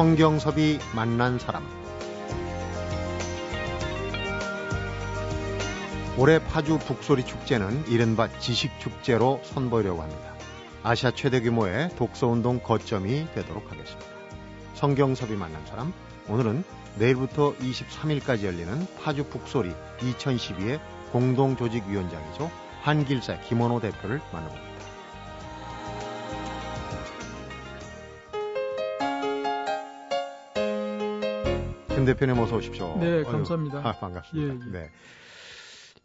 성경섭이 만난 사람 올해 파주 북소리 축제는 이른바 지식축제로 선보이려고 합니다. 아시아 최대 규모의 독서운동 거점이 되도록 하겠습니다. 성경섭이 만난 사람 오늘은 내일부터 23일까지 열리는 파주 북소리 2012의 공동조직위원장이죠. 한길사 김원호 대표를 만나봅니다. 김 대표님 어서 오십시오. 네, 감사합니다. 아, 반갑습니다. 예, 예. 네.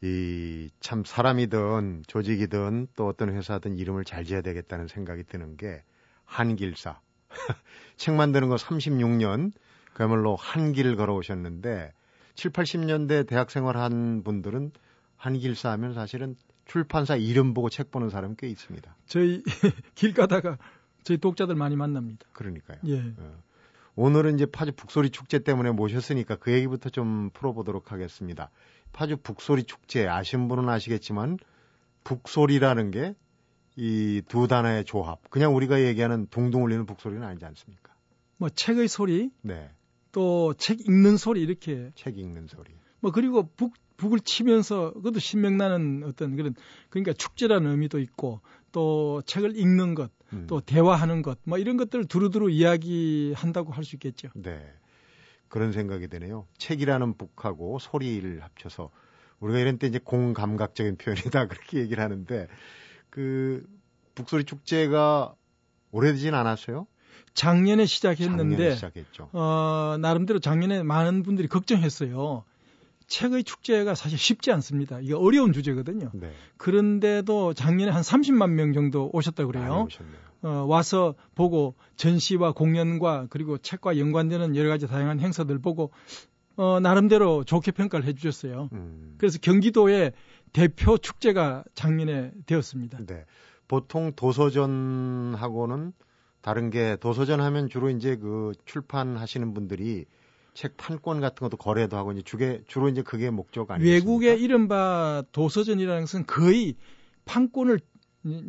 이 참 사람이든 조직이든 또 어떤 회사든 이름을 잘 지어야 되겠다는 생각이 드는 게 한길사. 책 만드는 거 36년 그야말로 한 길 걸어오셨는데 7, 80년대 대학 생활한 분들은 한길사 하면 사실은 출판사 이름 보고 책 보는 사람 꽤 있습니다. 저희 길 가다가 저희 독자들 많이 만납니다. 그러니까요. 예. 어. 오늘은 이제 파주 북소리 축제 때문에 모셨으니까 그 얘기부터 좀 풀어보도록 하겠습니다. 파주 북소리 축제 아신 분은 아시겠지만 북소리라는 게 이 두 단어의 조합. 그냥 우리가 얘기하는 둥둥 울리는 북소리는 아니지 않습니까? 뭐 책의 소리, 네. 또 책 읽는 소리 이렇게. 책 읽는 소리. 뭐 그리고 북 북을 치면서 그것도 신명나는 어떤 그런 그러니까 축제라는 의미도 있고 또 책을 읽는 것, 음. 또 대화하는 것, 뭐 이런 것들을 두루두루 이야기한다고 할 수 있겠죠. 네. 그런 생각이 드네요. 책이라는 북하고 소리를 합쳐서 우리가 이런 때 이제 공감각적인 표현이다 그렇게 얘기를 하는데 그 북소리 축제가 오래되진 않았어요? 작년에 시작했는데 작년에 시작했죠. 어, 나름대로 작년에 많은 분들이 걱정했어요. 책의 축제가 사실 쉽지 않습니다. 이게 어려운 주제거든요. 네. 그런데도 작년에 한 30만 명 정도 오셨다고 그래요. 어, 와서 보고 전시와 공연과 그리고 책과 연관되는 여러 가지 다양한 행사들 보고 어, 나름대로 좋게 평가를 해주셨어요. 음. 그래서 경기도의 대표 축제가 작년에 되었습니다. 네. 보통 도서전하고는 다른 게 도서전 하면 주로 이제 그 출판하시는 분들이 책 판권 같은 것도 거래도 하고 이제 주게 주로 이제 그게 목적 아니에요. 외국의 이른바 도서전이라는 것은 거의 판권을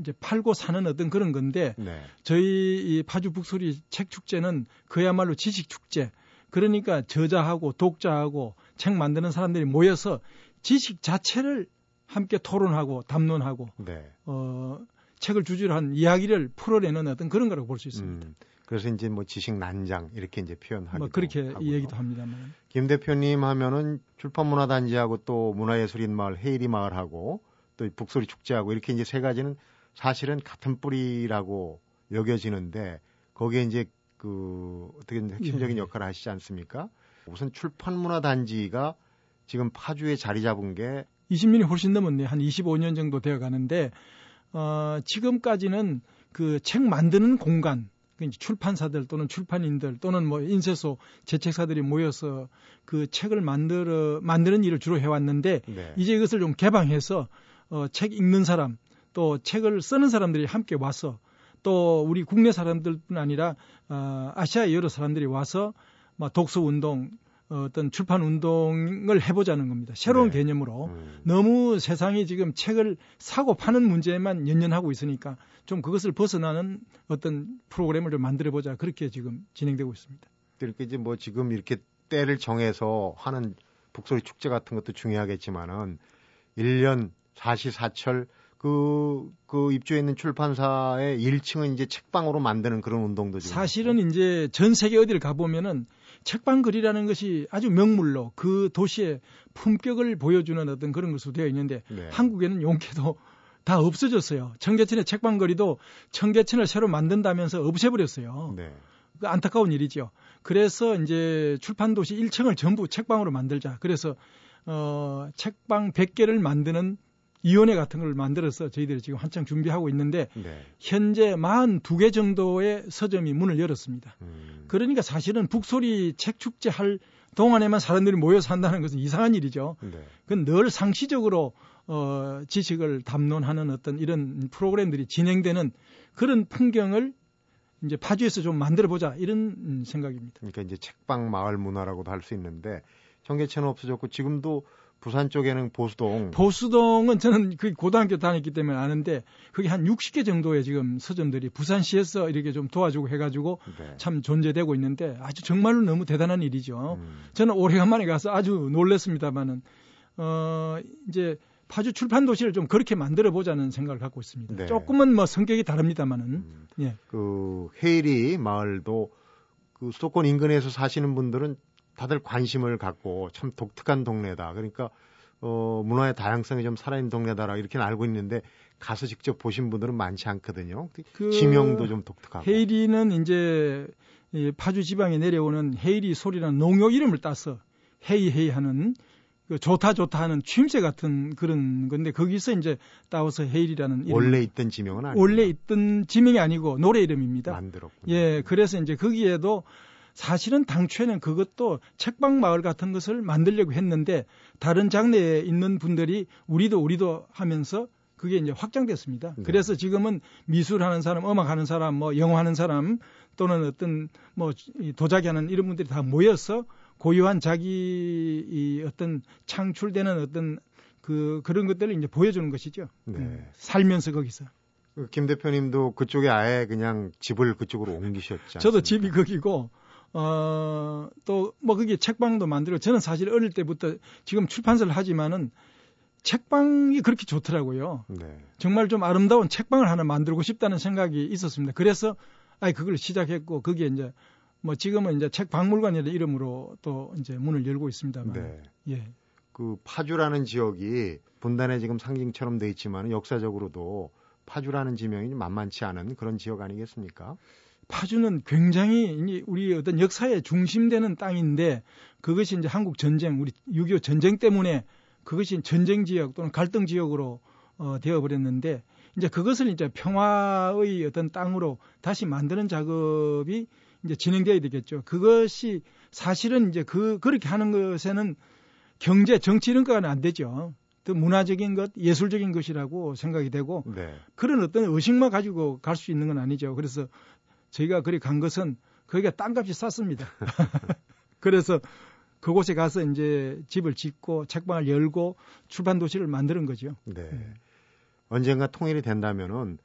이제 팔고 사는 어떤 그런 건데 네. 저희 이 파주 북소리 책 축제는 그야말로 지식 축제. 그러니까 저자하고 독자하고 책 만드는 사람들이 모여서 지식 자체를 함께 토론하고 담론하고 네. 어 책을 주제로 한 이야기를 풀어내는 어떤 그런 거라고 볼 수 있습니다. 음. 그래서 이제 뭐 지식 난장 이렇게 이제 표현하기도 뭐 그렇게 하고요. 얘기도 합니다만. 김 대표님 하면은 출판문화단지하고 또 문화예술인 마을 헤이리 마을하고 또 북소리 축제하고 이렇게 이제 세 가지는 사실은 같은 뿌리라고 여겨지는데 거기에 이제 그 어떻게 핵심적인 예. 역할을 하시지 않습니까? 우선 출판문화단지가 지금 파주에 자리 잡은 게 20년이 훨씬 넘었네. 한 25년 정도 되어 가는데 어, 지금까지는 그 책 만드는 공간 그 출판사들 또는 출판인들 또는 뭐 인쇄소 제책사들이 모여서 그 책을 만들어 만드는 일을 주로 해왔는데 네. 이제 이것을 좀 개방해서 어, 책 읽는 사람 또 책을 쓰는 사람들이 함께 와서 또 우리 국내 사람들뿐 아니라 어, 아시아의 여러 사람들이 와서 막 독서 운동 어떤 출판 운동을 해보자는 겁니다. 새로운 네. 개념으로 음. 너무 세상이 지금 책을 사고 파는 문제만 연연하고 있으니까 좀 그것을 벗어나는 어떤 프로그램을 좀 만들어보자 그렇게 지금 진행되고 있습니다. 이렇게 이제 뭐 지금 이렇게 때를 정해서 하는 북소리 축제 같은 것도 중요하겠지만은 1년 사시사철 그, 그 입주해 있는 출판사의 1층은 이제 책방으로 만드는 그런 운동도 지금. 사실은 이제 전 세계 어디를 가보면은 책방 글이라는 것이 아주 명물로 그 도시의 품격을 보여주는 어떤 그런 것으로 되어 있는데 네. 한국에는 용케도 다 없어졌어요. 청계천의 책방거리도 청계천을 새로 만든다면서 없애버렸어요. 네. 그 안타까운 일이죠. 그래서 이제 출판도시 1층을 전부 책방으로 만들자. 그래서 어, 책방 100개를 만드는 위원회 같은 걸 만들어서 저희들이 지금 한창 준비하고 있는데 네. 현재 42개 정도의 서점이 문을 열었습니다. 음. 그러니까 사실은 북소리 책 축제 할 동안에만 사람들이 모여서 한다는 것은 이상한 일이죠. 네. 그건 늘 상시적으로 어, 지식을 담론하는 어떤 이런 프로그램들이 진행되는 그런 풍경을 이제 파주에서 좀 만들어 보자 이런 생각입니다. 그러니까 이제 책방 마을 문화라고도 할 수 있는데 청계천은 없어졌고 지금도 부산 쪽에는 보수동. 보수동은 저는 그 고등학교 다녔기 때문에 아는데 그게 한 60개 정도의 지금 서점들이 부산시에서 이렇게 좀 도와주고 해가지고 네. 참 존재되고 있는데 아주 정말로 너무 대단한 일이죠. 음. 저는 오래간만에 가서 아주 놀랐습니다만은 어 이제 파주 출판 도시를 좀 그렇게 만들어 보자는 생각을 갖고 있습니다. 네. 조금은 뭐 성격이 다릅니다만은 음. 예. 그 헤이리 마을도 그 수도권 인근에서 사시는 분들은 다들 관심을 갖고 참 독특한 동네다. 그러니까 어 문화의 다양성이 좀 살아있는 동네다라 이렇게 알고 있는데 가서 직접 보신 분들은 많지 않거든요. 그 지명도 좀 독특하고. 헤이리는 이제 이 파주 지방에 내려오는 헤이리 소리라는 농요 이름을 따서 헤이 헤이 하는 그 좋다 좋다 하는 취임새 같은 그런 건데 거기서 이제 따와서 헤일이라는 원래 있던 지명은 아니고 원래 있던 지명이 아니고 노래 이름입니다. 만들었군요. 예, 그래서 이제 거기에도 사실은 당초에는 그것도 책방 마을 같은 것을 만들려고 했는데 다른 장르에 있는 분들이 우리도 우리도 하면서 그게 이제 확장됐습니다. 네. 그래서 지금은 미술하는 사람, 음악하는 사람, 뭐 영화하는 사람 또는 어떤 뭐 도자기 하는 이런 분들이 다 모여서 고유한 자기 이 어떤 창출되는 어떤 그 그런 것들을 이제 보여주는 것이죠. 네. 음, 살면서 거기서. 그김 대표님도 그쪽에 아예 그냥 집을 그쪽으로 옮기셨죠. 저도 집이 거기고 어, 또, 뭐, 그게 책방도 만들고, 저는 사실 어릴 때부터 지금 출판사를 하지만은 책방이 그렇게 좋더라고요. 네. 정말 좀 아름다운 책방을 하나 만들고 싶다는 생각이 있었습니다. 그래서, 아이, 그걸 시작했고, 그게 이제 뭐 지금은 이제 책 박물관이라는 이름으로 또 이제 문을 열고 있습니다만. 네. 예. 그 파주라는 지역이 분단의 지금 상징처럼 돼 있지만 역사적으로도 파주라는 지명이 만만치 않은 그런 지역 아니겠습니까? 파주는 굉장히 우리 어떤 역사의 중심되는 땅인데 그것이 이제 한국 전쟁, 우리 6.25 전쟁 때문에 그것이 전쟁 지역 또는 갈등 지역으로 어, 되어버렸는데 이제 그것을 이제 평화의 어떤 땅으로 다시 만드는 작업이 이제 진행돼야 되겠죠. 그것이 사실은 이제 그 그렇게 하는 것에는 경제, 정치 이런 거는 안 되죠. 또 문화적인 것, 예술적인 것이라고 생각이 되고 네. 그런 어떤 의식만 가지고 갈 수 있는 건 아니죠. 그래서 저희가 그리 간 것은 거기가 땅값이 쌌습니다. 그래서 그곳에 가서 이제 집을 짓고 책방을 열고 출판 도시를 만드는 거죠. 네. 네. 언젠가 통일이 된다면은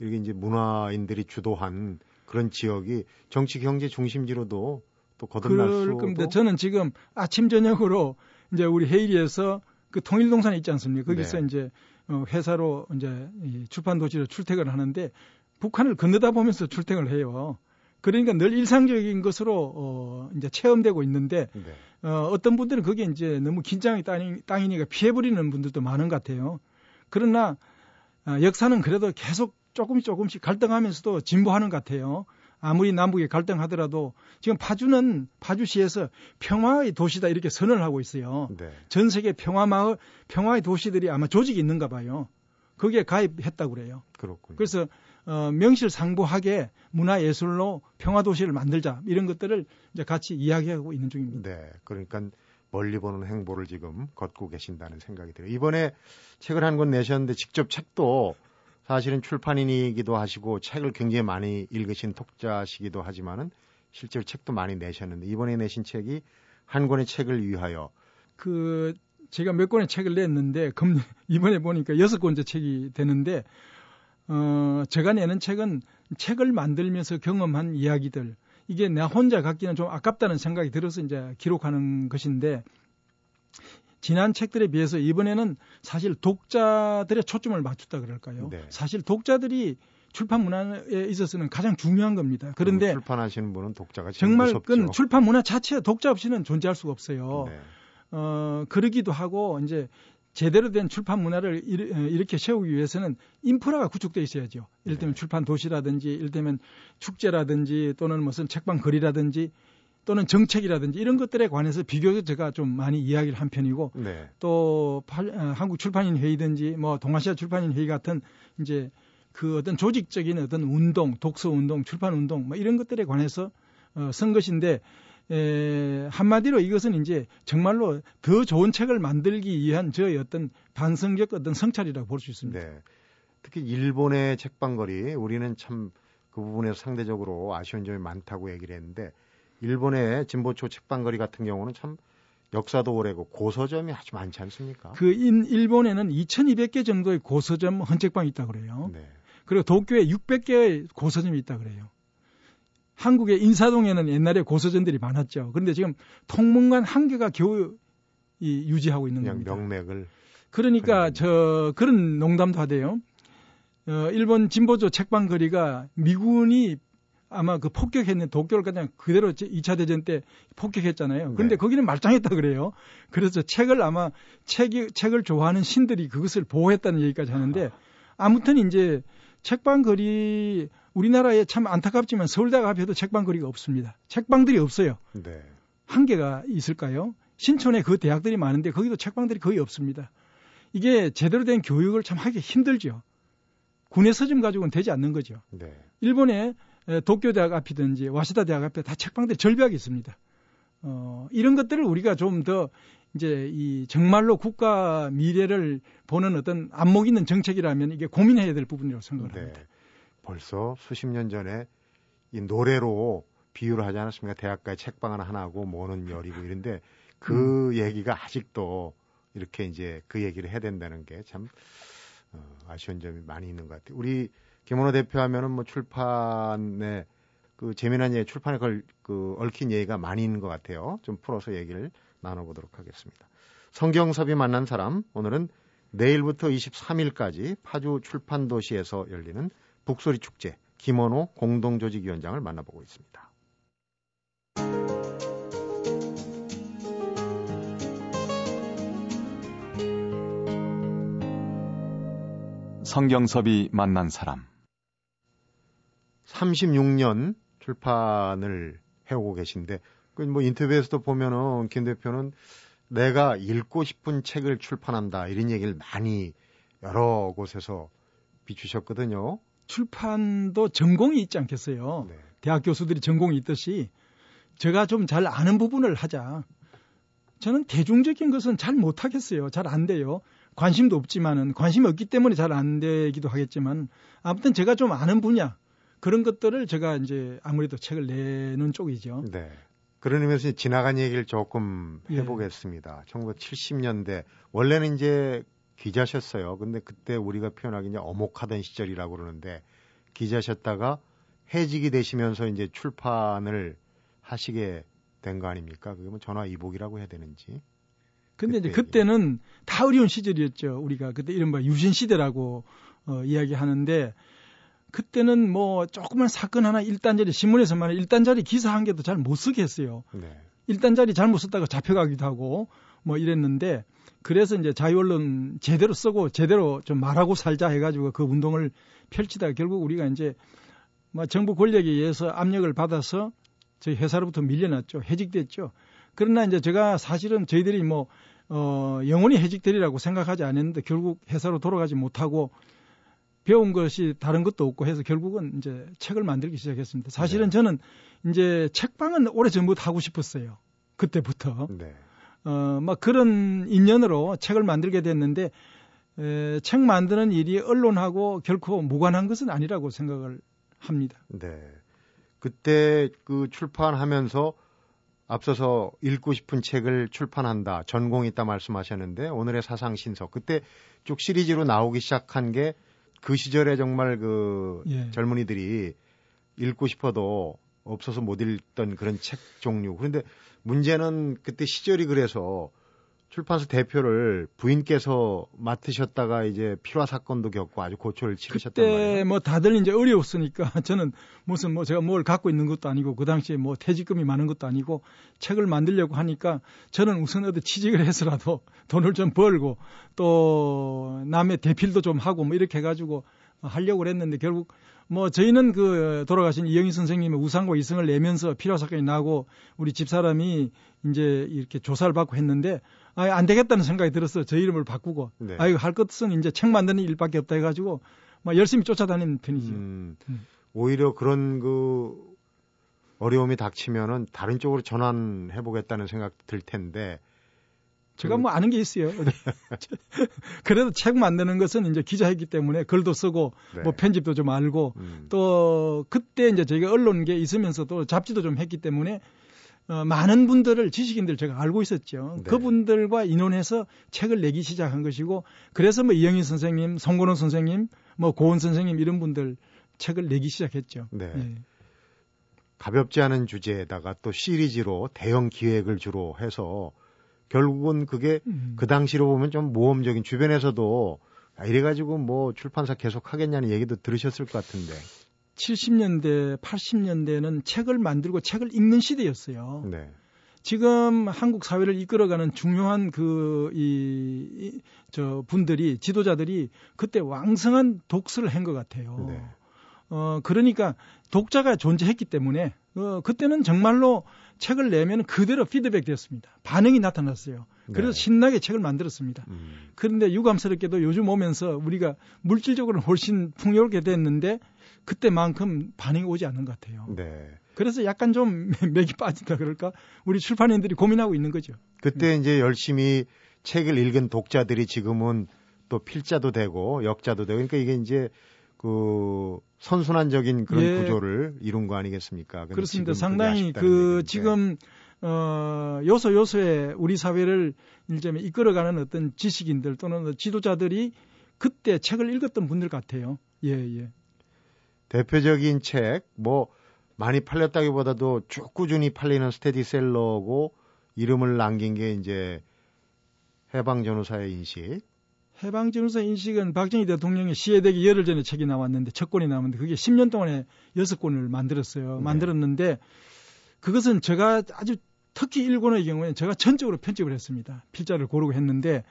이게 이제 문화인들이 주도한 그런 지역이 정치 경제 중심지로도 또 거듭날 수 겁니다. 저는 지금 아침 저녁으로 이제 우리 헤이리에서 그 통일동산에 있지 않습니까? 거기서 네. 이제 어, 회사로 이제 출판 도시로 출퇴근을 하는데 북한을 건너다 보면서 출퇴근을 해요. 그러니까 늘 일상적인 것으로 어 이제 체험되고 있는데 네. 어 어떤 분들은 그게 이제 너무 긴장의 땅이, 땅이니까 피해버리는 분들도 많은 것 같아요. 그러나 어, 역사는 그래도 계속 조금씩 조금씩 갈등하면서도 진보하는 것 같아요. 아무리 남북이 갈등하더라도 지금 파주는 파주시에서 평화의 도시다 이렇게 선언을 하고 있어요. 네. 전 세계 평화 마을, 평화의 도시들이 아마 조직이 있는가 봐요. 거기에 가입했다고 그래요. 그렇군요. 그래서 어, 명실상부하게 문화예술로 평화도시를 만들자 이런 것들을 이제 같이 이야기하고 있는 중입니다. 네, 그러니까 멀리 보는 행보를 지금 걷고 계신다는 생각이 들어요. 이번에 책을 한 권 내셨는데 직접 책도 사실은 출판인이기도 하시고 책을 굉장히 많이 읽으신 독자시기도 하지만은 실제로 책도 많이 내셨는데 이번에 내신 책이 한 권의 책을 위하여 그 제가 몇 권의 책을 냈는데 금 이번에 보니까 여섯 권째 책이 되는데 어 제가 내는 책은 책을 만들면서 경험한 이야기들 이게 내 혼자 갖기는 좀 아깝다는 생각이 들어서 이제 기록하는 것인데 지난 책들에 비해서 이번에는 사실 독자들의 초점을 맞췄다 그럴까요? 네. 사실 독자들이 출판 문화에 있어서는 가장 중요한 겁니다. 그런데 출판하시는 분은 독자가 정말 그 출판 문화 자체 독자 없이는 존재할 수가 없어요. 네. 어 그러기도 하고 이제 제대로 된 출판 문화를 어, 이렇게 세우기 위해서는 인프라가 구축돼 있어야죠. 들면 네. 출판 도시라든지, 들면 축제라든지 또는 무슨 책방 거리라든지 또는 정책이라든지 이런 것들에 관해서 비교적 제가 좀 많이 이야기를 한 편이고 네. 또 팔, 어, 한국 출판인 회의든지 뭐 동아시아 출판인 회의 같은 이제 그 어떤 조직적인 어떤 운동, 독서 운동, 출판 운동 뭐 이런 것들에 관해서 어, 쓴 것인데 에, 한마디로 이것은 이제 정말로 더 좋은 책을 만들기 위한 저의 어떤 반성적 어떤 성찰이라고 볼 수 있습니다. 네. 특히 일본의 책방거리 우리는 참 그 부분에서 상대적으로 아쉬운 점이 많다고 얘기를 했는데 일본의 진보초 책방거리 같은 경우는 참 역사도 오래고 고서점이 아주 많지 않습니까? 그 인, 일본에는 2,200개 정도의 고서점 헌책방이 있다 그래요. 네. 그리고 도쿄에 600개의 고서점이 있다 그래요. 한국의 인사동에는 옛날에 고서점들이 많았죠. 그런데 지금 통문관 한 개가 겨우 이, 유지하고 있는 겁니다. 명맥을. 그러니까 저 그런 농담도 하대요. 어, 일본 진보조 책방 거리가 미군이 아마 그 폭격했는 도쿄를 그냥 그대로 2차 대전 때 폭격했잖아요. 그런데 네. 거기는 말짱했다 그래요. 그래서 책을 아마 책이, 책을 좋아하는 신들이 그것을 보호했다는 얘기까지 하는데 아무튼 이제 책방 거리 우리나라에 참 안타깝지만 서울대학 앞에도 책방 거리가 없습니다. 책방들이 없어요. 네. 한 개가 있을까요? 신촌에 그 대학들이 많은데 거기도 책방들이 거의 없습니다. 이게 제대로 된 교육을 참 하기 힘들죠. 군의 서점 가지고는 되지 않는 거죠. 네. 일본에 도쿄 대학 앞이든지 와시다 대학 앞에 다 책방들이 절벽이 있습니다. 어, 이런 것들을 우리가 좀 더 이제 이 정말로 국가 미래를 보는 어떤 안목 있는 정책이라면 이게 고민해야 될 부분이라고 생각합니다. 네. 벌써 수십 년 전에 이 노래로 비유를 하지 않았습니까? 대학가에 책방 하나 하나고 뭐는 열이고 이런데 그 음. 얘기가 아직도 이렇게 이제 그 얘기를 해야 된다는 게참 어, 아쉬운 점이 많이 있는 것 같아요. 우리 김원호 대표 하면은 뭐 출판에 그 재미난 얘기, 출판에 걸, 그 얽힌 얘기가 많이 있는 것 같아요. 좀 풀어서 얘기를 나눠보도록 하겠습니다. 성경섭이 만난 사람, 오늘은 내일부터 23일까지 파주 출판도시에서 열리는 북소리 축제 김원호 공동조직위원장을 만나보고 있습니다. 성경섭이 만난 사람 36년 출판을 해오고 계신데 그뭐 인터뷰에서도 보면은 김 대표는 내가 읽고 싶은 책을 출판한다 이런 얘기를 많이 여러 곳에서 비추셨거든요. 출판도 전공이 있지 않겠어요. 네. 대학 교수들이 전공이 있듯이 제가 좀 잘 아는 부분을 하자. 저는 대중적인 것은 잘 못하겠어요. 잘 안 돼요. 관심도 없지만은 관심이 없기 때문에 잘 안 되기도 하겠지만 아무튼 제가 좀 아는 분야 그런 것들을 제가 이제 아무래도 책을 내는 쪽이죠. 네. 그런 의미에서 지나간 얘기를 조금 예. 해보겠습니다. 예. 1970년대 원래는 이제 기자셨어요. 근데 그때 우리가 표현하기 이제 어목하던 시절이라고 그러는데 기자셨다가 해직이 되시면서 이제 출판을 하시게 된 거 아닙니까? 그게 뭐 전화 이복이라고 해야 되는지. 근데 그때 이제 그때는 다 어려운 시절이었죠. 우리가 그때 이른바 유신 시대라고 어, 이야기하는데 그때는 뭐 조그만 사건 하나 1단짜리 신문에서만 1단짜리 기사 한 개도 잘 못 쓰게 했어요. 네. 1단짜리 잘못 썼다가 잡혀가기도 하고 뭐 이랬는데 그래서 이제 자유언론 제대로 쓰고 제대로 좀 말하고 살자 해가지고 그 운동을 펼치다가 결국 우리가 이제 뭐 정부 권력에 의해서 압력을 받아서 저희 회사로부터 밀려났죠. 해직됐죠. 그러나 이제 제가 사실은 저희들이 뭐, 어, 영원히 해직되리라고 생각하지 않았는데 결국 회사로 돌아가지 못하고 배운 것이 다른 것도 없고 해서 결국은 이제 책을 만들기 시작했습니다. 사실은 네. 저는 이제 책방은 오래 전부터 하고 싶었어요. 그때부터. 네. 어, 막 그런 인연으로 책을 만들게 됐는데 에, 책 만드는 일이 언론하고 결코 무관한 것은 아니라고 생각을 합니다. 네. 그때 그 출판하면서 앞서서 읽고 싶은 책을 출판한다, 전공이 있다 말씀하셨는데 오늘의 사상 신석 그때 쭉 시리즈로 나오기 시작한 게 그 시절에 정말 그 예. 젊은이들이 읽고 싶어도 없어서 못 읽던 그런 책 종류. 그런데 문제는 그때 시절이 그래서 출판사 대표를 부인께서 맡으셨다가 이제 필화 사건도 겪고 아주 고초를 치르셨단 말이에요. 그때 뭐 다들 이제 어려웠으니까 저는 무슨 뭐 제가 뭘 갖고 있는 것도 아니고 그 당시에 뭐 퇴직금이 많은 것도 아니고 책을 만들려고 하니까 저는 우선 어디 취직을 해서라도 돈을 좀 벌고 또 남의 대필도 좀 하고 뭐 이렇게 해가지고 하려고 그랬는데 결국 뭐 저희는 그 돌아가신 이영희 선생님의 우상과 이승을 내면서 필화 사건이 나고 우리 집사람이 이제 이렇게 조사를 받고 했는데 아, 안 되겠다는 생각이 들었어요. 저 이름을 바꾸고. 네. 아, 이거 할 것은 이제 책 만드는 일밖에 없다 해가지고 막 열심히 쫓아다니는 편이죠. 음, 음. 오히려 그런 그 어려움이 닥치면은 다른 쪽으로 전환해 보겠다는 생각 들 텐데. 제가 그... 뭐 아는 게 있어요. 그래도 책 만드는 것은 이제 기자했기 때문에 글도 쓰고 네. 뭐 편집도 좀 알고 음. 또 그때 이제 저희가 언론계 있으면서도 잡지도 좀 했기 때문에 어, 많은 분들을 지식인들 제가 알고 있었죠. 네. 그분들과 인원해서 책을 내기 시작한 것이고 그래서 뭐 이영희 선생님, 송건호 선생님, 뭐 고은 선생님 이런 분들 책을 내기 시작했죠. 네. 네. 가볍지 않은 주제에다가 또 시리즈로 대형 기획을 주로 해서 결국은 그게 음. 그 당시로 보면 좀 모험적인 주변에서도 아, 이래가지고 뭐 출판사 계속 하겠냐는 얘기도 들으셨을 것 같은데. 70년대, 80년대는 책을 만들고 책을 읽는 시대였어요. 네. 지금 한국 사회를 이끌어가는 중요한 그, 이, 이, 저 분들이, 지도자들이 그때 왕성한 독서를 한 것 같아요. 네. 어, 그러니까 독자가 존재했기 때문에, 어, 그때는 정말로 책을 내면 그대로 피드백 되었습니다. 반응이 나타났어요. 그래서 네. 신나게 책을 만들었습니다. 음. 그런데 유감스럽게도 요즘 오면서 우리가 물질적으로 훨씬 풍요롭게 됐는데 그때만큼 반응이 오지 않는 것 같아요. 네. 그래서 약간 좀 맥이 빠진다 그럴까? 우리 출판인들이 고민하고 있는 거죠. 그때 음. 이제 열심히 책을 읽은 독자들이 지금은 또 필자도 되고 역자도 되고 그러니까 이게 이제 그 선순환적인 그런 예. 구조를 이룬 거 아니겠습니까? 그렇습니다. 상당히 그 지금 어 요소 요소에 우리 사회를 일점에 이끌어가는 어떤 지식인들 또는 지도자들이 그때 책을 읽었던 분들 같아요. 예, 예. 대표적인 책, 뭐, 많이 팔렸다기보다도 쭉 꾸준히 팔리는 스테디셀러고 이름을 남긴 게 이제 해방전후사의 인식. 해방전후사 인식은 박정희 대통령의 시해되기 열흘 전에 책이 나왔는데 첫 권이 나왔는데 그게 10년 동안에 여섯 권을 만들었어요. 네. 만들었는데 그것은 제가 아주 특히 일권의 경우에는 제가 전적으로 편집을 했습니다. 필자를 고르고 했는데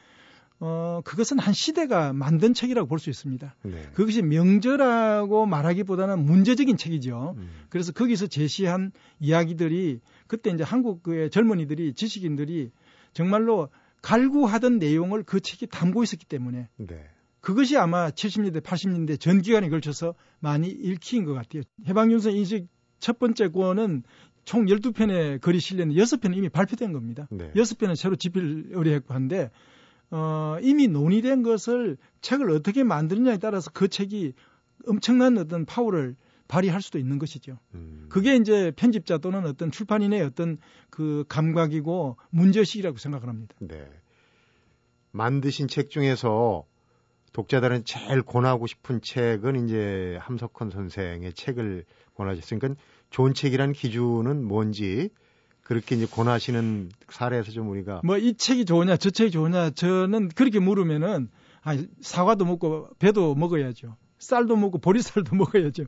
어, 그것은 한 시대가 만든 책이라고 볼 수 있습니다. 네. 그것이 명절하고 말하기보다는 문제적인 책이죠. 음. 그래서 거기서 제시한 이야기들이 그때 이제 한국의 젊은이들이 지식인들이 정말로 갈구하던 내용을 그 책이 담고 있었기 때문에 네. 그것이 아마 70년대, 80년대 전 기간에 걸쳐서 많이 읽힌 것 같아요. 해방윤선 인식 첫 번째 권은 총 12편의 글이 실렸는데 6편은 이미 발표된 겁니다. 네. 6편은 새로 집필 의뢰했고 한데 어, 이미 논의된 것을 책을 어떻게 만드느냐에 따라서 그 책이 엄청난 어떤 파워를 발휘할 수도 있는 것이죠. 음. 그게 이제 편집자 또는 어떤 출판인의 어떤 그 감각이고 문제식이라고 생각을 합니다. 네. 만드신 책 중에서 독자들은 제일 권하고 싶은 책은 이제 함석헌 선생의 책을 권하셨으니까 좋은 책이란 기준은 뭔지 그렇게 이제 권하시는 사례에서 좀 우리가 뭐 이 책이 좋으냐 저 책이 좋으냐 저는 그렇게 물으면은 아 사과도 먹고 배도 먹어야죠 쌀도 먹고 보리쌀도 먹어야죠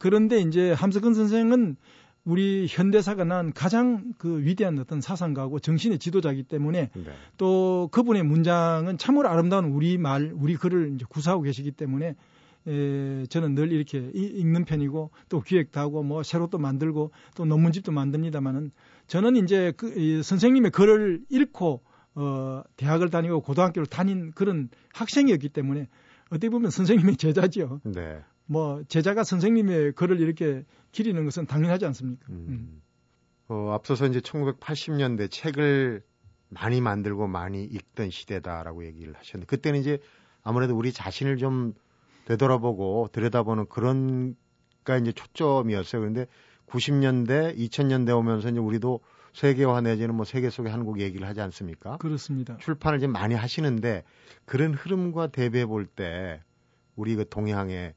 그런데 이제 함석근 선생은 우리 현대사가 난 가장 그 위대한 어떤 사상가고 정신의 지도자이기 때문에 네. 또 그분의 문장은 참으로 아름다운 우리 말, 우리 글을 이제 구사하고 계시기 때문에 에, 저는 늘 이렇게 읽는 편이고 또 기획도 하고 뭐 새로 또 만들고 또 논문집도 만듭니다만은 저는 이제 그, 이 선생님의 글을 읽고 어, 대학을 다니고 고등학교를 다닌 그런 학생이었기 때문에 어떻게 보면 선생님의 제자지요. 네. 뭐 제자가 선생님의 글을 이렇게 기리는 것은 당연하지 않습니까? 음. 음. 어, 앞서서 이제 1980년대 책을 많이 만들고 많이 읽던 시대다라고 얘기를 하셨는데 그때는 이제 아무래도 우리 자신을 좀 되돌아보고 들여다보는 그런가 이제 초점이었어요. 그런데 90년대, 2000년대 오면서 이제 우리도 세계화 내지는 뭐 세계 속의 한국 얘기를 하지 않습니까? 그렇습니다. 출판을 지금 많이 하시는데 그런 흐름과 대비해 볼 때 우리 그 동향의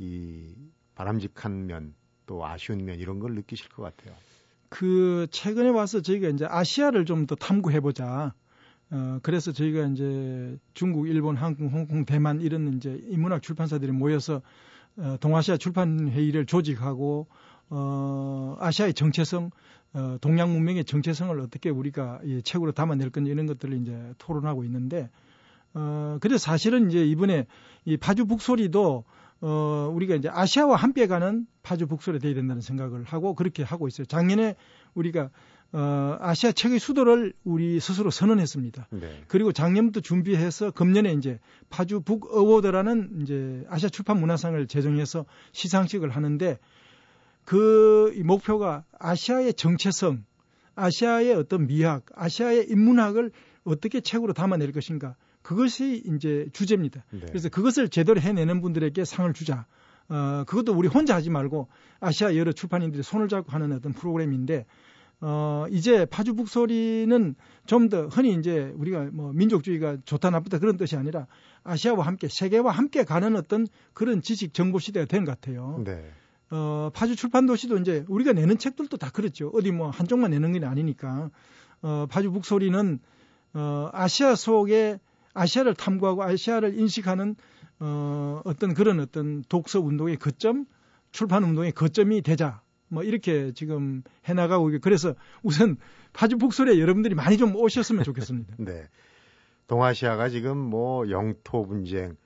이 바람직한 면 또 아쉬운 면 이런 걸 느끼실 것 같아요. 그 최근에 와서 저희가 이제 아시아를 좀 더 탐구해 보자. 어, 그래서 저희가 이제 중국, 일본, 한국, 홍콩, 대만 이런 이제 인문학 출판사들이 모여서 어, 동아시아 출판 회의를 조직하고 어, 아시아의 정체성, 어, 동양 문명의 정체성을 어떻게 우리가 이 책으로 담아낼 건지 이런 것들을 이제 토론하고 있는데 어, 그래서 사실은 이제 이번에 이 파주 북소리도 어, 우리가 이제 아시아와 함께 가는 파주 북소리 돼야 된다는 생각을 하고 그렇게 하고 있어요. 작년에 우리가 어, 아시아 책의 수도를 우리 스스로 선언했습니다. 네. 그리고 작년부터 준비해서 금년에 이제 파주 북 어워드라는 이제 아시아 출판 문화상을 제정해서 시상식을 하는데 그 목표가 아시아의 정체성, 아시아의 어떤 미학, 아시아의 인문학을 어떻게 책으로 담아낼 것인가. 그것이 이제 주제입니다. 네. 그래서 그것을 제대로 해내는 분들에게 상을 주자. 어, 그것도 우리 혼자 하지 말고 아시아 여러 출판인들이 손을 잡고 하는 어떤 프로그램인데 어, 이제 파주 북소리는 좀 더 흔히 이제 우리가 뭐 민족주의가 좋다 나쁘다 그런 뜻이 아니라 아시아와 함께 세계와 함께 가는 어떤 그런 지식 정보 시대가 된 것 같아요. 네. 어, 파주 출판 도시도 이제 우리가 내는 책들도 다 그렇죠. 어디 뭐 한쪽만 내는 게 아니니까. 어, 파주 북소리는 어, 아시아 속에 아시아를 탐구하고 아시아를 인식하는 어, 어떤 그런 어떤 독서 운동의 거점, 출판 운동의 거점이 되자. 뭐 이렇게 지금 해나가고 그래서 우선 파주 북소리에 여러분들이 많이 좀 오셨으면 좋겠습니다. 네. 동아시아가 지금 뭐 영토 분쟁,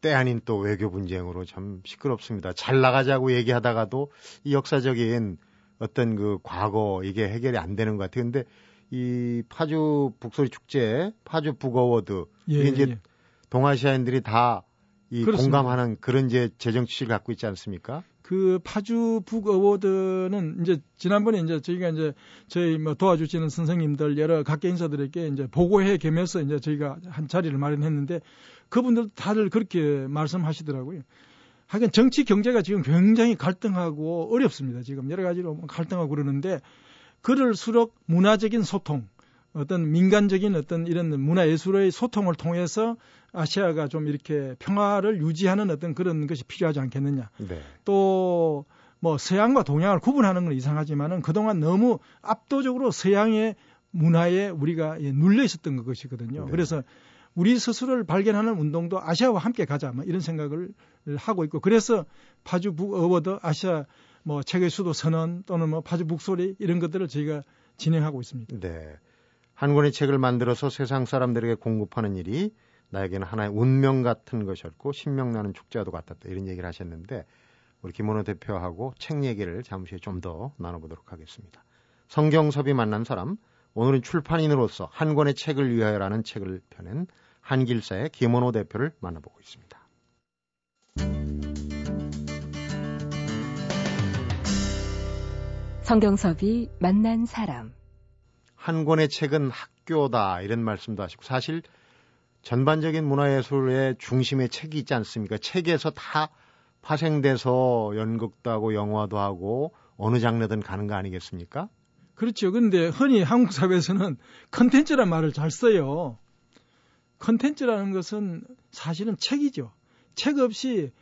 때 아닌 또 외교 분쟁으로 참 시끄럽습니다. 잘 나가자고 얘기하다가도 이 역사적인 어떤 그 과거 이게 해결이 안 되는 것 같아요. 근데 이 파주 북소리 축제, 파주 북어워드 예, 이게 이제 예. 동아시아인들이 다 이 공감하는 그런 이제 재정 취지를 갖고 있지 않습니까? 그 파주 북 어워드는 이제 지난번에 이제 저희가 이제 저희 뭐 도와주시는 선생님들 여러 각계 인사들에게 이제 보고회 겸해서 이제 저희가 한 자리를 마련했는데 그분들 다들 그렇게 말씀하시더라고요. 하긴 정치 경제가 지금 굉장히 갈등하고 어렵습니다. 지금 여러 가지로 갈등하고 그러는데 그럴수록 문화적인 소통, 어떤 민간적인 어떤 이런 문화예술의 소통을 통해서 아시아가 좀 이렇게 평화를 유지하는 어떤 그런 것이 필요하지 않겠느냐. 네. 또 뭐 서양과 동양을 구분하는 건 이상하지만은 그동안 너무 압도적으로 서양의 문화에 우리가 예, 눌려 있었던 것이거든요. 네. 그래서 우리 스스로를 발견하는 운동도 아시아와 함께 가자 뭐 이런 생각을 하고 있고 그래서 파주 북 어워드 아시아 뭐 책의 수도 선언 또는 뭐 파주 북소리 이런 것들을 저희가 진행하고 있습니다. 네. 한 권의 책을 만들어서 세상 사람들에게 공급하는 일이 나에게는 하나의 운명 같은 것이었고 신명나는 축제와도 같았다 이런 얘기를 하셨는데 우리 김언호 대표하고 책 얘기를 잠시 좀 더 나눠보도록 하겠습니다. 성경섭이 만난 사람 오늘은 출판인으로서 한 권의 책을 위하여라는 책을 펴낸 한길사의 김원호 대표를 만나보고 있습니다. 성경섭이 만난 사람 한 권의 책은 학교다 이런 말씀도 하시고 사실 전반적인 문화예술의 중심에 책이 있지 않습니까? 책에서 다 파생돼서 연극도 하고 영화도 하고 어느 장르든 가는 거 아니겠습니까? 그렇죠. 근데 흔히 한국 사회에서는 컨텐츠란 말을 잘 써요. 컨텐츠라는 것은 사실은 책이죠. 책 없이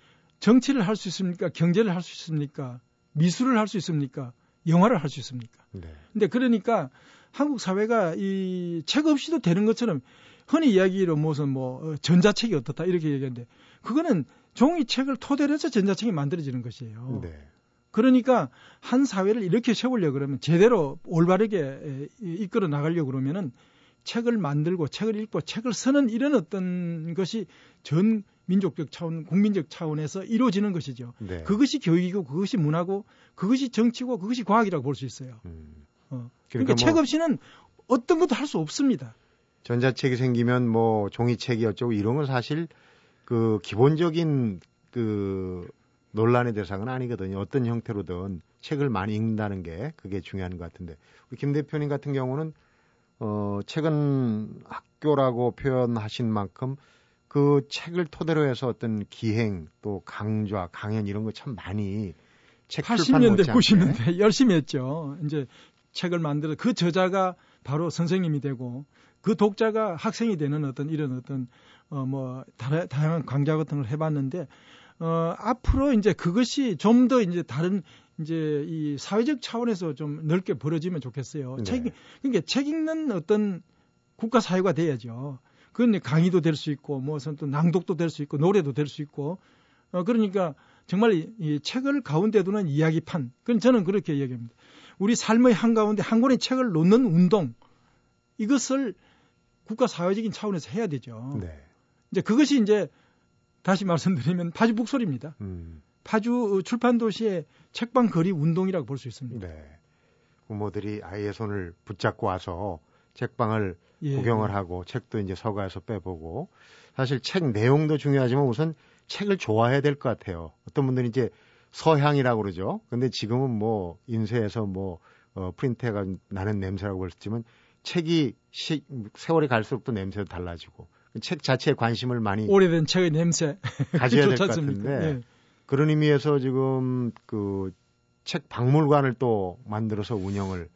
정치를 할 수 있습니까? 경제를 할 수 있습니까? 미술을 할 수 있습니까? 영화를 할 수 있습니까? 네. 근데 그러니까 한국 사회가 이 책 없이도 되는 것처럼 흔히 이야기로 무슨 뭐 어, 전자책이 어떻다 이렇게 얘기하는데 그거는 종이책을 토대로 해서 전자책이 만들어지는 것이에요. 네. 그러니까 한 사회를 이렇게 세우려 그러면 제대로 올바르게 이끌어 나가려 그러면은 책을 만들고 책을 읽고 책을 쓰는 이런 어떤 것이 전 민족적 차원, 국민적 차원에서 이루어지는 것이죠. 네. 그것이 교육이고 그것이 문화고 그것이 정치고 그것이 과학이라고 볼 수 있어요. 음. 어. 그러니까, 그러니까 뭐, 책 없이는 어떤 것도 할 수 없습니다. 전자책이 생기면 뭐 종이책이 어쩌고 이런 건 사실 그 기본적인 그 논란의 대상은 아니거든요. 어떤 형태로든 책을 많이 읽는다는 게 그게 중요한 것 같은데 우리 김 대표님 같은 경우는 어 책은 학교라고 표현하신 만큼 그 책을 토대로 해서 어떤 기행 또 강좌 강연 이런 거 참 많이 책 80년대 90년대 열심히 했죠. 이제 책을 만들어 그 저자가 바로 선생님이 되고 그 독자가 학생이 되는 어떤 이런 어떤 어 뭐 다양한 강좌 같은 걸 해봤는데 어 앞으로 이제 그것이 좀 더 이제 다른 이제 이 사회적 차원에서 좀 넓게 벌어지면 좋겠어요. 네. 책 그러니까 책 읽는 어떤 국가 사회가 돼야죠. 그건 강의도 될 수 있고 무슨 또 낭독도 될 수 있고 노래도 될 수 있고 어 그러니까 정말 이, 이 책을 가운데 두는 이야기판. 그건 저는 그렇게 얘기합니다. 우리 삶의 한가운데 한 권의 책을 놓는 운동 이것을 국가 사회적인 차원에서 해야 되죠. 네. 이제 그것이 이제 다시 말씀드리면 파주 북소리입니다. 음. 파주 출판 도시의 책방 거리 운동이라고 볼 수 있습니다. 네. 부모들이 아이의 손을 붙잡고 와서 책방을 예. 구경을 하고 책도 이제 서가에서 빼보고 사실 책 내용도 중요하지만 우선 책을 좋아해야 될 것 같아요. 어떤 분들은 이제 서향이라고 그러죠. 근데 지금은 뭐 인쇄해서 뭐 어, 프린트가 나는 냄새라고 그랬지만 책이 시, 세월이 갈수록 또 냄새도 달라지고 책 자체에 관심을 많이 오래된 책의 냄새 가져야 될 것 같은데 네. 그런 의미에서 지금 그 책 박물관을 또 만들어서 운영을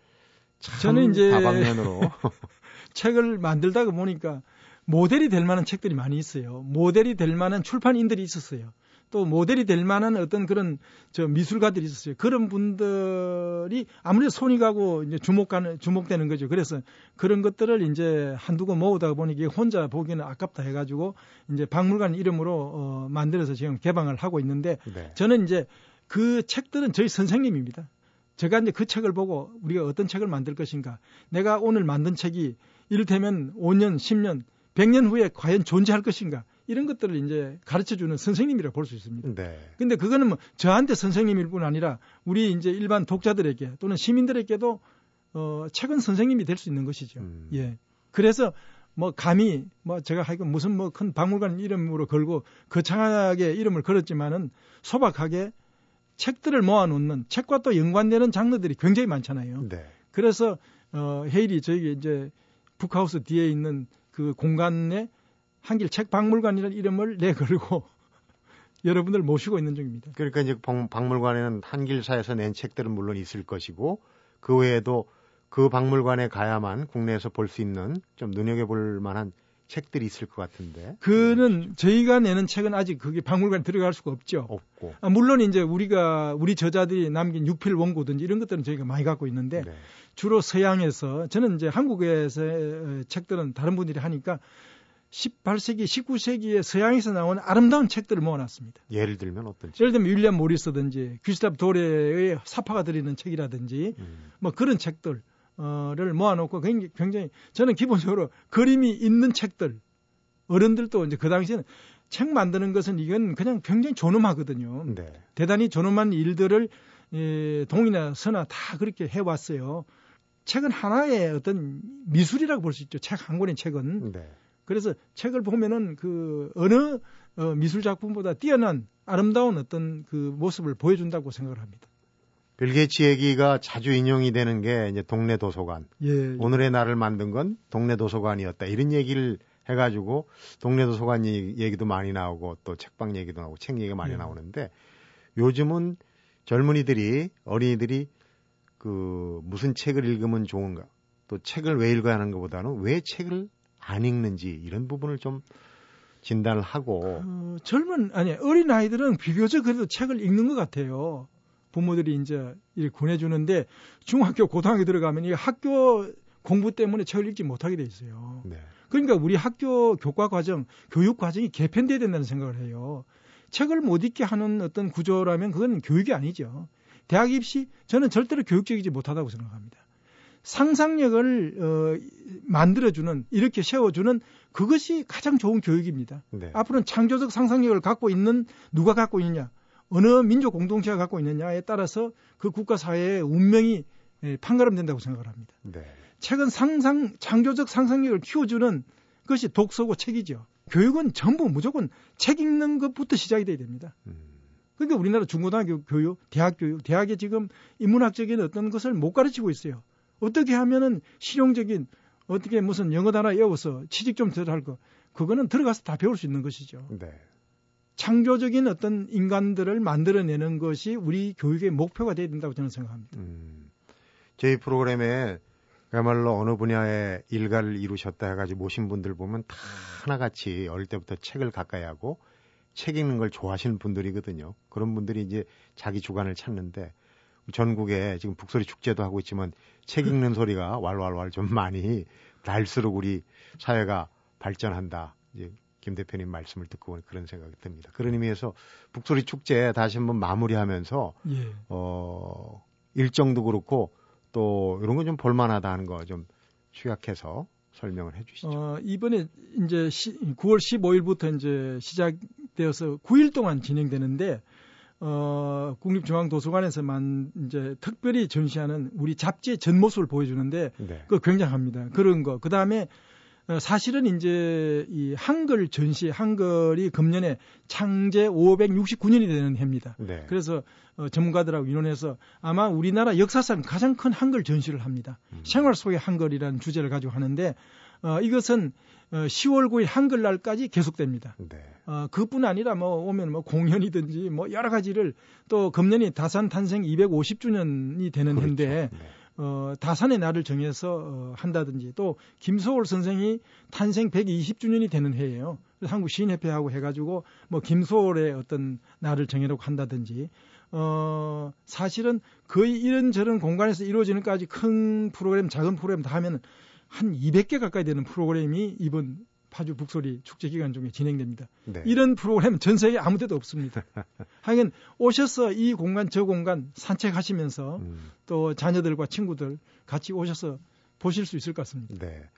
저는 이제 다방면으로 책을 만들다가 보니까 모델이 될 만한 책들이 많이 있어요. 모델이 될 만한 출판인들이 있었어요. 또 모델이 될 만한 어떤 그런 저 미술가들이 있었어요. 그런 분들이 아무래도 손이 가고 이제 주목가는 주목되는 거죠. 그래서 그런 것들을 이제 한두 권 모으다 보니 까 혼자 보기는 아깝다 해가지고 이제 박물관 이름으로 어, 만들어서 지금 개방을 하고 있는데 네. 저는 이제 그 책들은 저희 선생님입니다. 제가 이제 그 책을 보고 우리가 어떤 책을 만들 것인가. 내가 오늘 만든 책이 이를테면 5년, 10년, 100년 후에 과연 존재할 것인가. 이런 것들을 이제 가르쳐 주는 선생님이라 볼 수 있습니다. 네. 근데 그거는 뭐 저한테 선생님일 뿐 아니라 우리 이제 일반 독자들에게 또는 시민들에게도 어 책은 선생님이 될 수 있는 것이죠. 음. 예. 그래서 뭐 감히 뭐 제가 하여간 무슨 뭐 큰 박물관 이름으로 걸고 거창하게 이름을 걸었지만은 소박하게 책들을 모아놓는 책과 또 연관되는 장르들이 굉장히 많잖아요. 네. 그래서 어 헤일이 저희 이제 북하우스 뒤에 있는 그 공간에 한길 책 박물관이라는 이름을 내걸고 여러분들 모시고 있는 중입니다. 그러니까 이제 박 물관에는 한길사에서 낸 책들은 물론 있을 것이고 그 외에도 그 박물관에 가야만 국내에서 볼 수 있는 좀 눈여겨볼 만한 책들이 있을 것 같은데. 그는 저희가 내는 책은 아직 그게 박물관에 들어갈 수가 없죠. 없고. 아, 물론 이제 우리가 우리 저자들이 남긴 육필 원고든지 이런 것들은 저희가 많이 갖고 있는데 네. 주로 서양에서 저는 이제 한국에서의 책들은 다른 분들이 하니까 18세기, 19세기에 서양에서 나온 아름다운 책들을 모아놨습니다. 예를 들면 어떤 책? 예를 들면 윌리엄 모리스든지 귀스탑 도레의 사파가 들이는 책이라든지 음. 뭐 그런 책들 어 를 모아놓고 굉장히, 굉장히 저는 기본적으로 그림이 있는 책들 어른들도 이제 그 당시에는 책 만드는 것은 이건 그냥 굉장히 존엄하거든요. 네. 대단히 존엄한 일들을 예, 동이나 서나 다 그렇게 해왔어요. 책은 하나의 어떤 미술이라고 볼 수 있죠. 책 한 권의 책은. 네. 그래서 책을 보면은 그 어느 어, 미술 작품보다 뛰어난 아름다운 어떤 그 모습을 보여준다고 생각을 합니다. 빌 게이츠 얘기가 자주 인용이 되는 게 이제 동네 도서관. 예, 예. 오늘의 날을 만든 건 동네 도서관이었다. 이런 얘기를 해가지고 동네 도서관 얘기도 많이 나오고 또 책방 얘기도 나오고 책 얘기가 많이 예. 나오는데 요즘은 젊은이들이 어린이들이 그 무슨 책을 읽으면 좋은가 또 책을 왜 읽어야 하는 것보다는 왜 책을 안 읽는지 이런 부분을 좀 진단을 하고 어, 젊은 아니 어린 아이들은 비교적 그래도 책을 읽는 것 같아요. 부모들이 이제 이렇게 권해주는데 중학교, 고등학교 들어가면 이 학교 공부 때문에 책을 읽지 못하게 돼 있어요. 네. 그러니까 우리 학교 교과 과정, 교육 과정이 개편돼야 된다는 생각을 해요. 책을 못 읽게 하는 어떤 구조라면 그건 교육이 아니죠. 대학 입시 저는 절대로 교육적이지 못하다고 생각합니다. 상상력을 어, 만들어주는 이렇게 세워주는 그것이 가장 좋은 교육입니다. 네. 앞으로는 창조적 상상력을 갖고 있는 누가 갖고 있느냐 어느 민족 공동체가 갖고 있느냐에 따라서 그 국가 사회의 운명이 예, 판가름된다고 생각을 합니다. 네. 책은 상상 창조적 상상력을 키워주는 것이 독서고 책이죠. 교육은 전부 무조건 책 읽는 것부터 시작이 돼야 됩니다. 음. 그러니까 우리나라 중고등학교 교육, 대학 교육, 대학에 지금 인문학적인 어떤 것을 못 가르치고 있어요. 어떻게 하면은 실용적인 어떻게 무슨 영어 단어 외워서 취직 좀 덜 할 거, 그거는 들어가서 다 배울 수 있는 것이죠. 네. 창조적인 어떤 인간들을 만들어내는 것이 우리 교육의 목표가 돼야 된다고 저는 생각합니다. 음, 저희 프로그램에 그야말로 어느 분야에 일가를 이루셨다 해가지고 모신 분들 보면 다 하나같이 어릴 때부터 책을 가까이 하고 책 읽는 걸 좋아하시는 분들이거든요. 그런 분들이 이제 자기 주관을 찾는데 전국에 지금 북소리 축제도 하고 있지만 책 읽는 소리가 왈왈왈 좀 많이 날수록 우리 사회가 발전한다. 이제 김 대표님 말씀을 듣고 그런 생각이 듭니다. 그런 의미에서 북소리 축제 다시 한번 마무리하면서 예. 어 일정도 그렇고 또 이런 건 좀 볼만하다 하는 거 좀 취약해서 설명을 해주시죠. 어, 이번에 이제 시, 9월 15일부터 이제 시작되어서 9일 동안 진행되는데 어, 국립중앙도서관에서만 이제 특별히 전시하는 우리 잡지의 전 모습을 보여주는데 네. 그 굉장합니다. 그런 거. 그 다음에 어, 사실은 이제 이 한글 전시, 한글이 금년에 창제 569년이 되는 해입니다. 네. 그래서 어, 전문가들하고 의논해서 아마 우리나라 역사상 가장 큰 한글 전시를 합니다. 음. 생활 속의 한글이라는 주제를 가지고 하는데 어, 이것은 어, 10월 9일 한글날까지 계속됩니다. 네. 어, 그뿐 아니라 뭐 오면 뭐 공연이든지 뭐 여러 가지를 또 금년이 다산 탄생 250주년이 되는 그렇죠. 해인데 네. 어, 다산의 날을 정해서 어, 한다든지 또 김소월 선생이 탄생 120주년이 되는 해예요. 한국 시인협회하고 해가지고 뭐 김소월의 어떤 날을 정해놓고 한다든지 어, 사실은 거의 이런저런 공간에서 이루어지는까지 큰 프로그램, 작은 프로그램 다 하면 한 200개 가까이 되는 프로그램이 이번 파주 북소리 축제 기간 중에 진행됩니다. 네. 이런 프로그램은 전 세계 아무 데도 없습니다. 하여간 오셔서 이 공간 저 공간 산책하시면서 음. 또 자녀들과 친구들 같이 오셔서 보실 수 있을 것 같습니다. 네.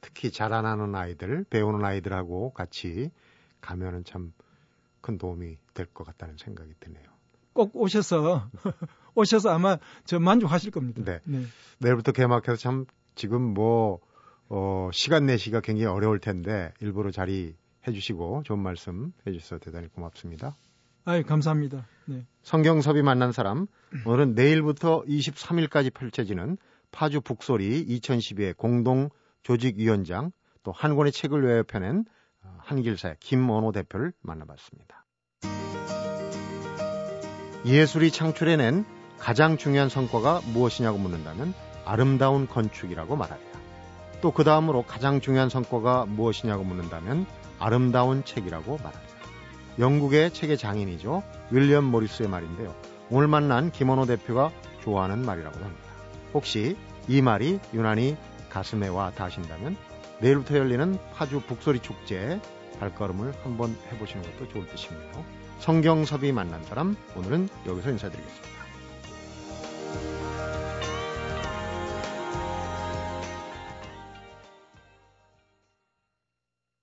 특히 자라나는 아이들, 배우는 아이들하고 같이 가면은 참 큰 도움이 될 것 같다는 생각이 드네요. 꼭 오셔서 오셔서 아마 저 만족하실 겁니다. 네. 네. 내일부터 개막해서 참 지금 뭐 어, 시간 내시가 굉장히 어려울 텐데 일부러 자리 해주시고 좋은 말씀 해주셔서 대단히 고맙습니다. 아유 감사합니다. 네. 성경섭이 만난 사람 오늘은 내일부터 23일까지 펼쳐지는 파주 북소리 2012의 공동 조직위원장 또 한 권의 책을 외워 펴낸 어, 한길사의 김원호 대표를 만나봤습니다. 예술이 창출해낸 가장 중요한 성과가 무엇이냐고 묻는다면 아름다운 건축이라고 말합니다. 또 그 다음으로 가장 중요한 성과가 무엇이냐고 묻는다면 아름다운 책이라고 말합니다. 영국의 책의 장인이죠. 윌리엄 모리스의 말인데요. 오늘 만난 김원호 대표가 좋아하는 말이라고 합니다. 혹시 이 말이 유난히 가슴에 와 닿으신다면 내일부터 열리는 파주 북소리 축제에 발걸음을 한번 해보시는 것도 좋을 듯싶네요. 성경섭이 만난 사람 오늘은 여기서 인사드리겠습니다.